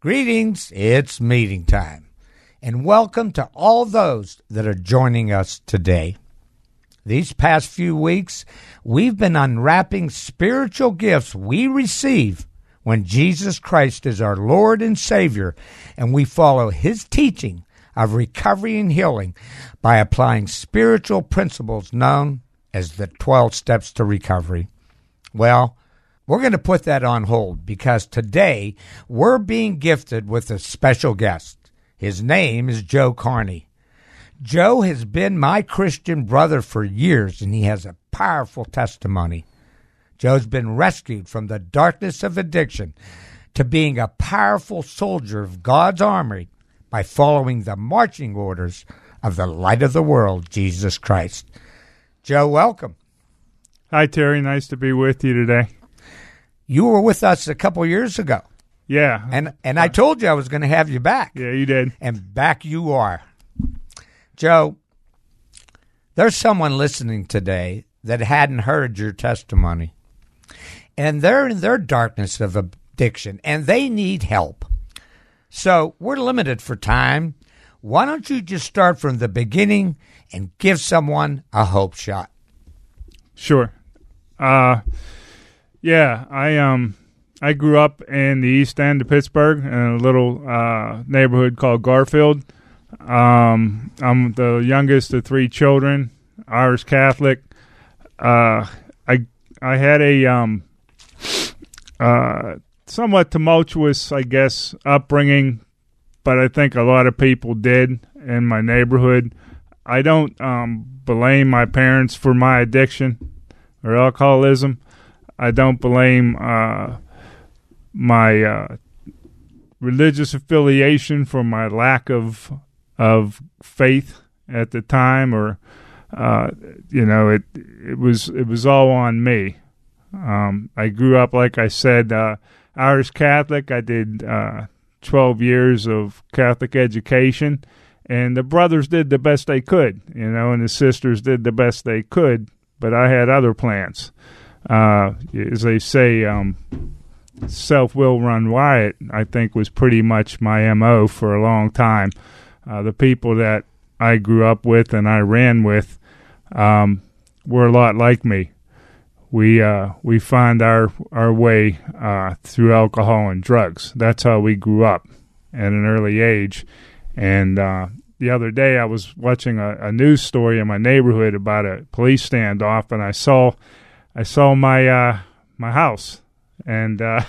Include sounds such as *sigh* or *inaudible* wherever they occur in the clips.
Greetings, it's meeting time. And welcome to all those that are joining us today. These past few weeks, we've been unwrapping spiritual gifts we receive when Jesus Christ is our Lord and Savior, and we follow His teaching of recovery and healing by applying spiritual principles known as the 12 steps to recovery. Well, we're going to put that on hold because today we're being gifted with a special guest. His name is Joe Carney. Joe has been my Christian brother for years and he has a powerful testimony. Joe's been rescued from the darkness of addiction to being a powerful soldier of God's army by following the marching orders of the light of the world, Jesus Christ. Joe, welcome. Hi, Terry. Nice to be with you today. You were with us a couple years ago. Yeah. And and I told you I was going to have you back. Yeah, you did. And back you are. Joe, there's someone listening today that hadn't heard your testimony. And they're in their darkness of addiction and they need help. So we're limited for time. Why don't you just start from the beginning and give someone a hope shot? Sure. Uh yeah, I um I grew up in the east end of Pittsburgh in a little uh, neighborhood called Garfield. Um, I'm the youngest of three children, Irish Catholic. Uh, I I had a um, uh, somewhat tumultuous, I guess, upbringing, but I think a lot of people did in my neighborhood. I don't um, blame my parents for my addiction or alcoholism. I don't blame uh, my uh, religious affiliation for my lack of of faith at the time, or uh, you know, it it was it was all on me. Um, I grew up, like I said, uh, Irish Catholic. I did uh, twelve years of Catholic education, and the brothers did the best they could, you know, and the sisters did the best they could. But I had other plans uh, as they say, um, self will run riot, I think was pretty much my MO for a long time. Uh, the people that I grew up with and I ran with um, were a lot like me. We uh, we find our our way uh, through alcohol and drugs. That's how we grew up at an early age. And uh, the other day, I was watching a, a news story in my neighborhood about a police standoff, and I saw I saw my uh, my house, and uh,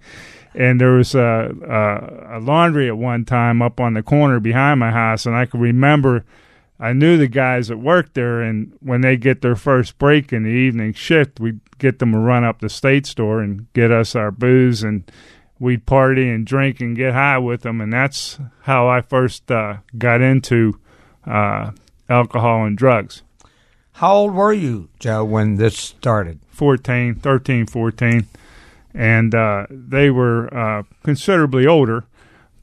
*laughs* and there was a, a, a laundry at one time up on the corner behind my house, and I could remember. I knew the guys that worked there, and when they get their first break in the evening shift, we'd get them to run up the state store and get us our booze, and we'd party and drink and get high with them, and that's how I first uh, got into uh, alcohol and drugs. How old were you, Joe, when this started? 14, 13, 14. And uh, they were uh, considerably older,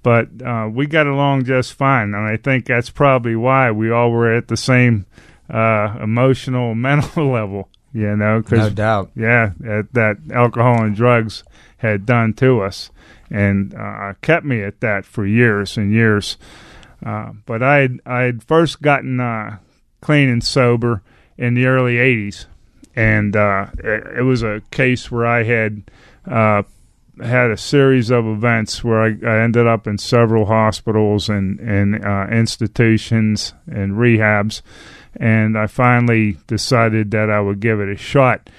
but uh, we got along just fine. And I think that's probably why we all were at the same uh, emotional, *laughs* mental level, you know. Cause, no doubt. Yeah, that alcohol and drugs had done to us and uh, kept me at that for years and years. Uh, but I I had first gotten clean and sober in the early 80s. And uh, it, it, was a case where I had uh, had a series of events where I, I, ended up in several hospitals and, and uh, institutions and rehabs. And I finally decided that I would give it a shot.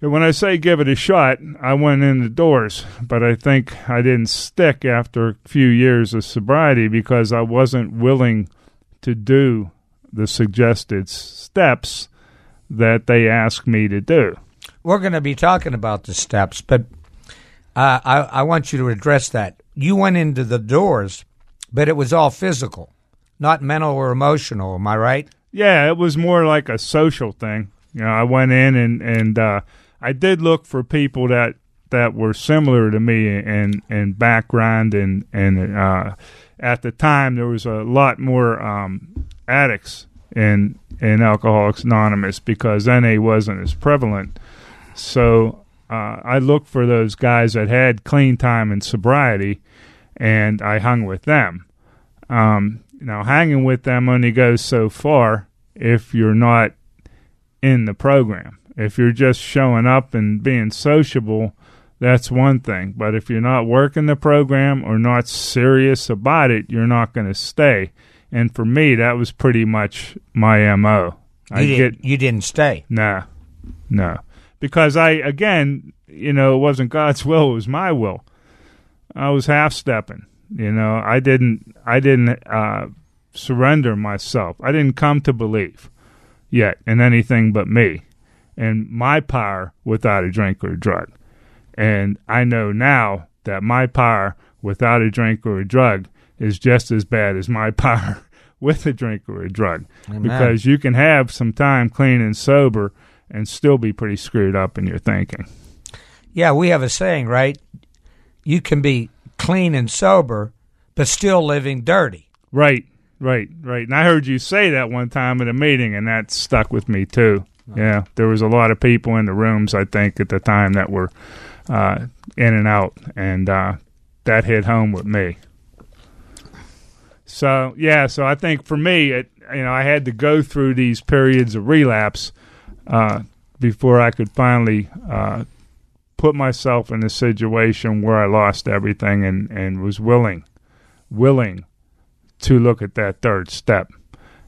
And when I say give it a shot, I went in the doors, but I think I didn't stick after a few years of sobriety because I wasn't willing to do the suggested steps that they ask me to do. We're going to be talking about the steps, but uh, I, I want you to address that. you went into the doors, but it was all physical, not mental or emotional. Am I right? Yeah, it was more like a social thing. You know, I went in and and uh, I did look for people that that were similar to me and in background and and uh, at the time there was a lot more um, addicts in in Alcoholics Anonymous because NA wasn't as prevalent. So uh, I looked for those guys that had clean time and sobriety, and I hung with them. Um, now, hanging with them only goes so far if you're not in the program. If you're just showing up and being sociable, that's one thing. But if you're not working the program or not serious about it, you're not going to stay. And for me, that was pretty much my mo. You I didn't, get you didn't stay. No, no, because I again, you know, it wasn't God's will; it was my will. I was half stepping. You know, I didn't, I didn't uh, surrender myself. I didn't come to believe yet in anything but me and my power without a drink or a drug. And I know now that my power without a drink or a drug is just as bad as my *laughs* power with a drink or a drug. Amen. Because you can have some time clean and sober and still be pretty screwed up in your thinking. Yeah, we have a saying, right? You can be clean and sober, but still living dirty. Right, right, right. And I heard you say that one time at a meeting, and that stuck with me too. Yeah, there was a lot of people in the rooms, I think, at the time that were uh, in and out, and uh, that hit home with me. So yeah, so I think for me, it, you know, I had to go through these periods of relapse uh, before I could finally uh, put myself in a situation where I lost everything and, and was willing, willing to look at that third step.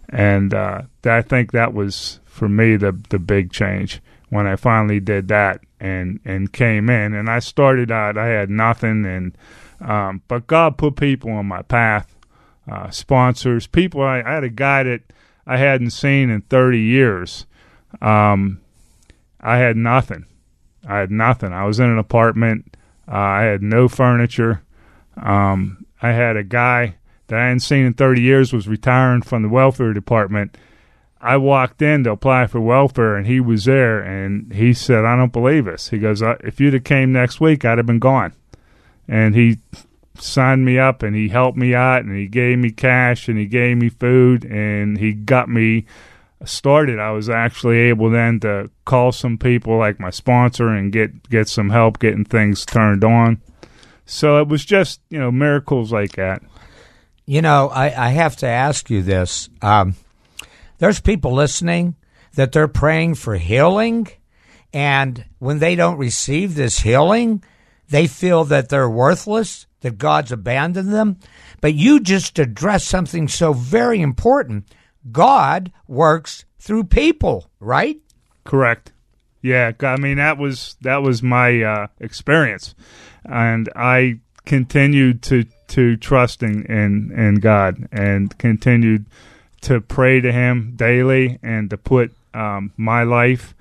And uh, I think that was for me the the big change when I finally did that and and came in. And I started out, I had nothing, and um, but God put people on my path, uh, sponsors, people. I, I, had a guy that I hadn't seen in 30 years. Um, I had nothing. I had nothing. I was in an apartment. Uh, I had no furniture. Um, I had a guy that I hadn't seen in 30 years was retiring from the welfare department I walked in to apply for welfare, and he was there, and he said, "I don't believe this." He goes, "If you'd have came next week, I'd have been gone." And he signed me up, and he helped me out, and he gave me cash, and he gave me food, and he got me started. I was actually able then to call some people like my sponsor and get get some help getting things turned on. So it was just you know miracles like that. You know, I, I have to ask you this. Um, there's people listening that they're praying for healing, and when they don't receive this healing, they feel that they're worthless, that God's abandoned them. But you just addressed something so very important. God works through people, right? Correct. Yeah, I mean that was that was my uh, experience, and I continued to to trust in, in in God and continued to pray to Him daily and to put um, my life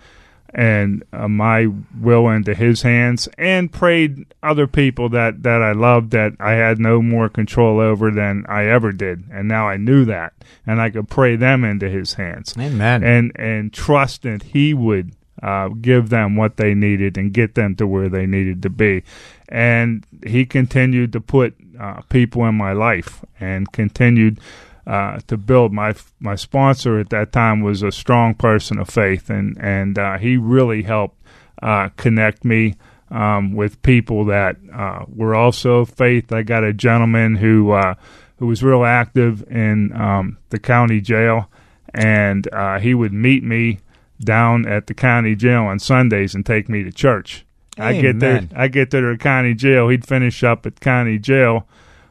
and uh, my will into His hands, and prayed other people that that I loved that I had no more control over than I ever did, and now I knew that, and I could pray them into His hands. Amen. And and trust that He would uh, give them what they needed and get them to where they needed to be. And he continued to put uh, people in my life and continued uh, to build. My my sponsor at that time was a strong person of faith, and and uh, he really helped uh, connect me um, with people that uh, were also faith. I got a gentleman who uh, who was real active in um, the county jail, and he would meet me down at the county jail on Sundays and take me to church. Amen. I get there. I get there to the county jail. He'd finish up at county jail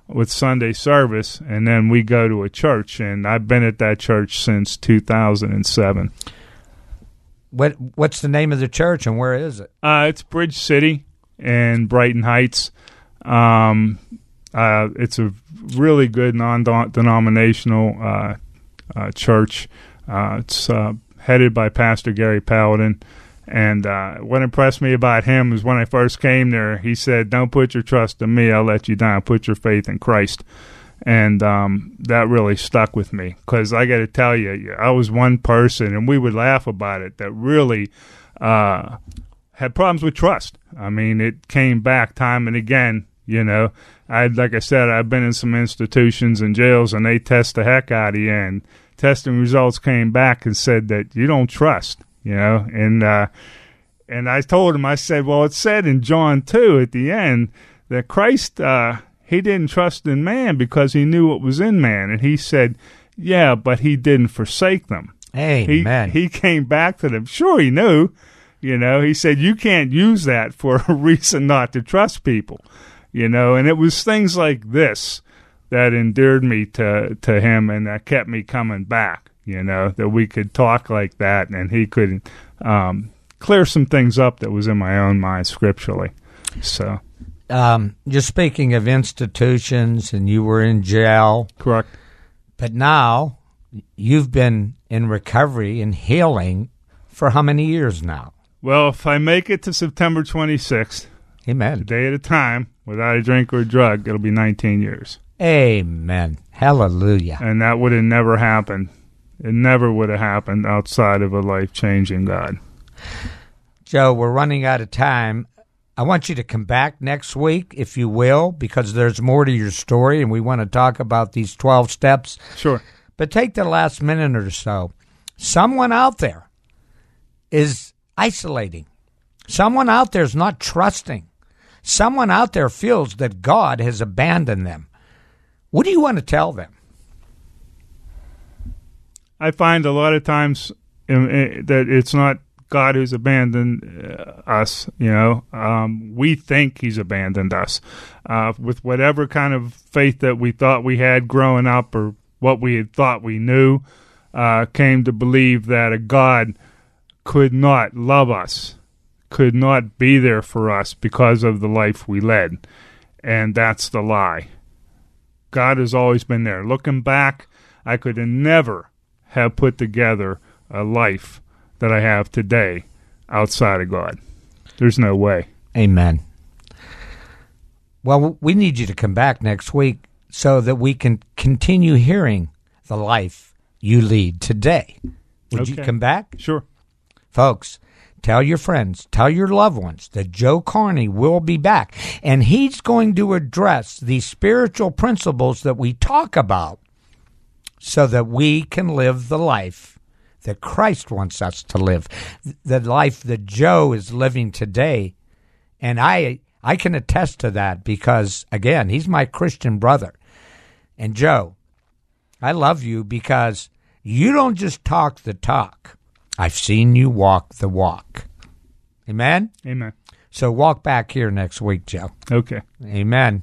with Sunday service, and then we go to a church. And I've been at that church since 2007. What What's the name of the church, and where is it? Uh, it's Bridge City in Brighton Heights. Um, uh, it's a really good non-denominational uh, uh church. Uh, it's uh, headed by Pastor Gary Paladin, And uh, what impressed me about him was when I first came there, he said, "Don't put your trust in me; I'll let you down. Put your faith in Christ." And um, that really stuck with me because I got to tell you, I was one person, and we would laugh about it. That really uh, had problems with trust. I mean, it came back time and again. You know, I like I said, I've been in some institutions and jails, and they test the heck out of you. And testing results came back and said that you don't trust. You know, and uh, and I told him, I said, well, it said in John two at the end that Christ uh, he didn't trust in man because he knew what was in man, and he said, yeah, but he didn't forsake them. Amen. He, he came back to them. Sure, he knew. You know, he said you can't use that for a *laughs* reason not to trust people. You know, and it was things like this that endeared me to to him and that kept me coming back. You know, that we could talk like that, and he could um, clear some things up that was in my own mind scripturally. So, Um, you're speaking of institutions, and you were in jail, correct. but now you've been in recovery and healing for how many years now? Well, if I make it to September 26th, amen, a day at a time, without a drink or a drug, it'll be 19 years. Amen. Hallelujah. And that would have never happened. It never would have happened outside of a life changing God. Joe, we're running out of time. I want you to come back next week, if you will, because there's more to your story, and we want to talk about these 12 steps. Sure. But take the last minute or so. Someone out there is isolating. Someone out there is not trusting. Someone out there feels that God has abandoned them. What do you want to tell them? I find a lot of times um, eh, that it's not God who's abandoned uh, us. You know, um, we think He's abandoned us uh, with whatever kind of faith that we thought we had growing up, or what we had thought we knew. Uh, came to believe that a God could not love us, could not be there for us because of the life we led, and that's the lie. God has always been there. Looking back, I could have never have put together a life that I have today outside of God. There's no way. Amen. Well, we need you to come back next week so that we can continue hearing the life you lead today. Would you come back? Sure. Folks, tell your friends, tell your loved ones that Joe Carney will be back. And he's going to address these spiritual principles that we talk about so that we can live the life that Christ wants us to live, the life that Joe is living today. And I, I can attest to that because, again, he's my Christian brother. And Joe, I love you because you don't just talk the talk. I've seen you walk the walk. Amen? Amen. So walk back here next week, Joe. Okay. Amen.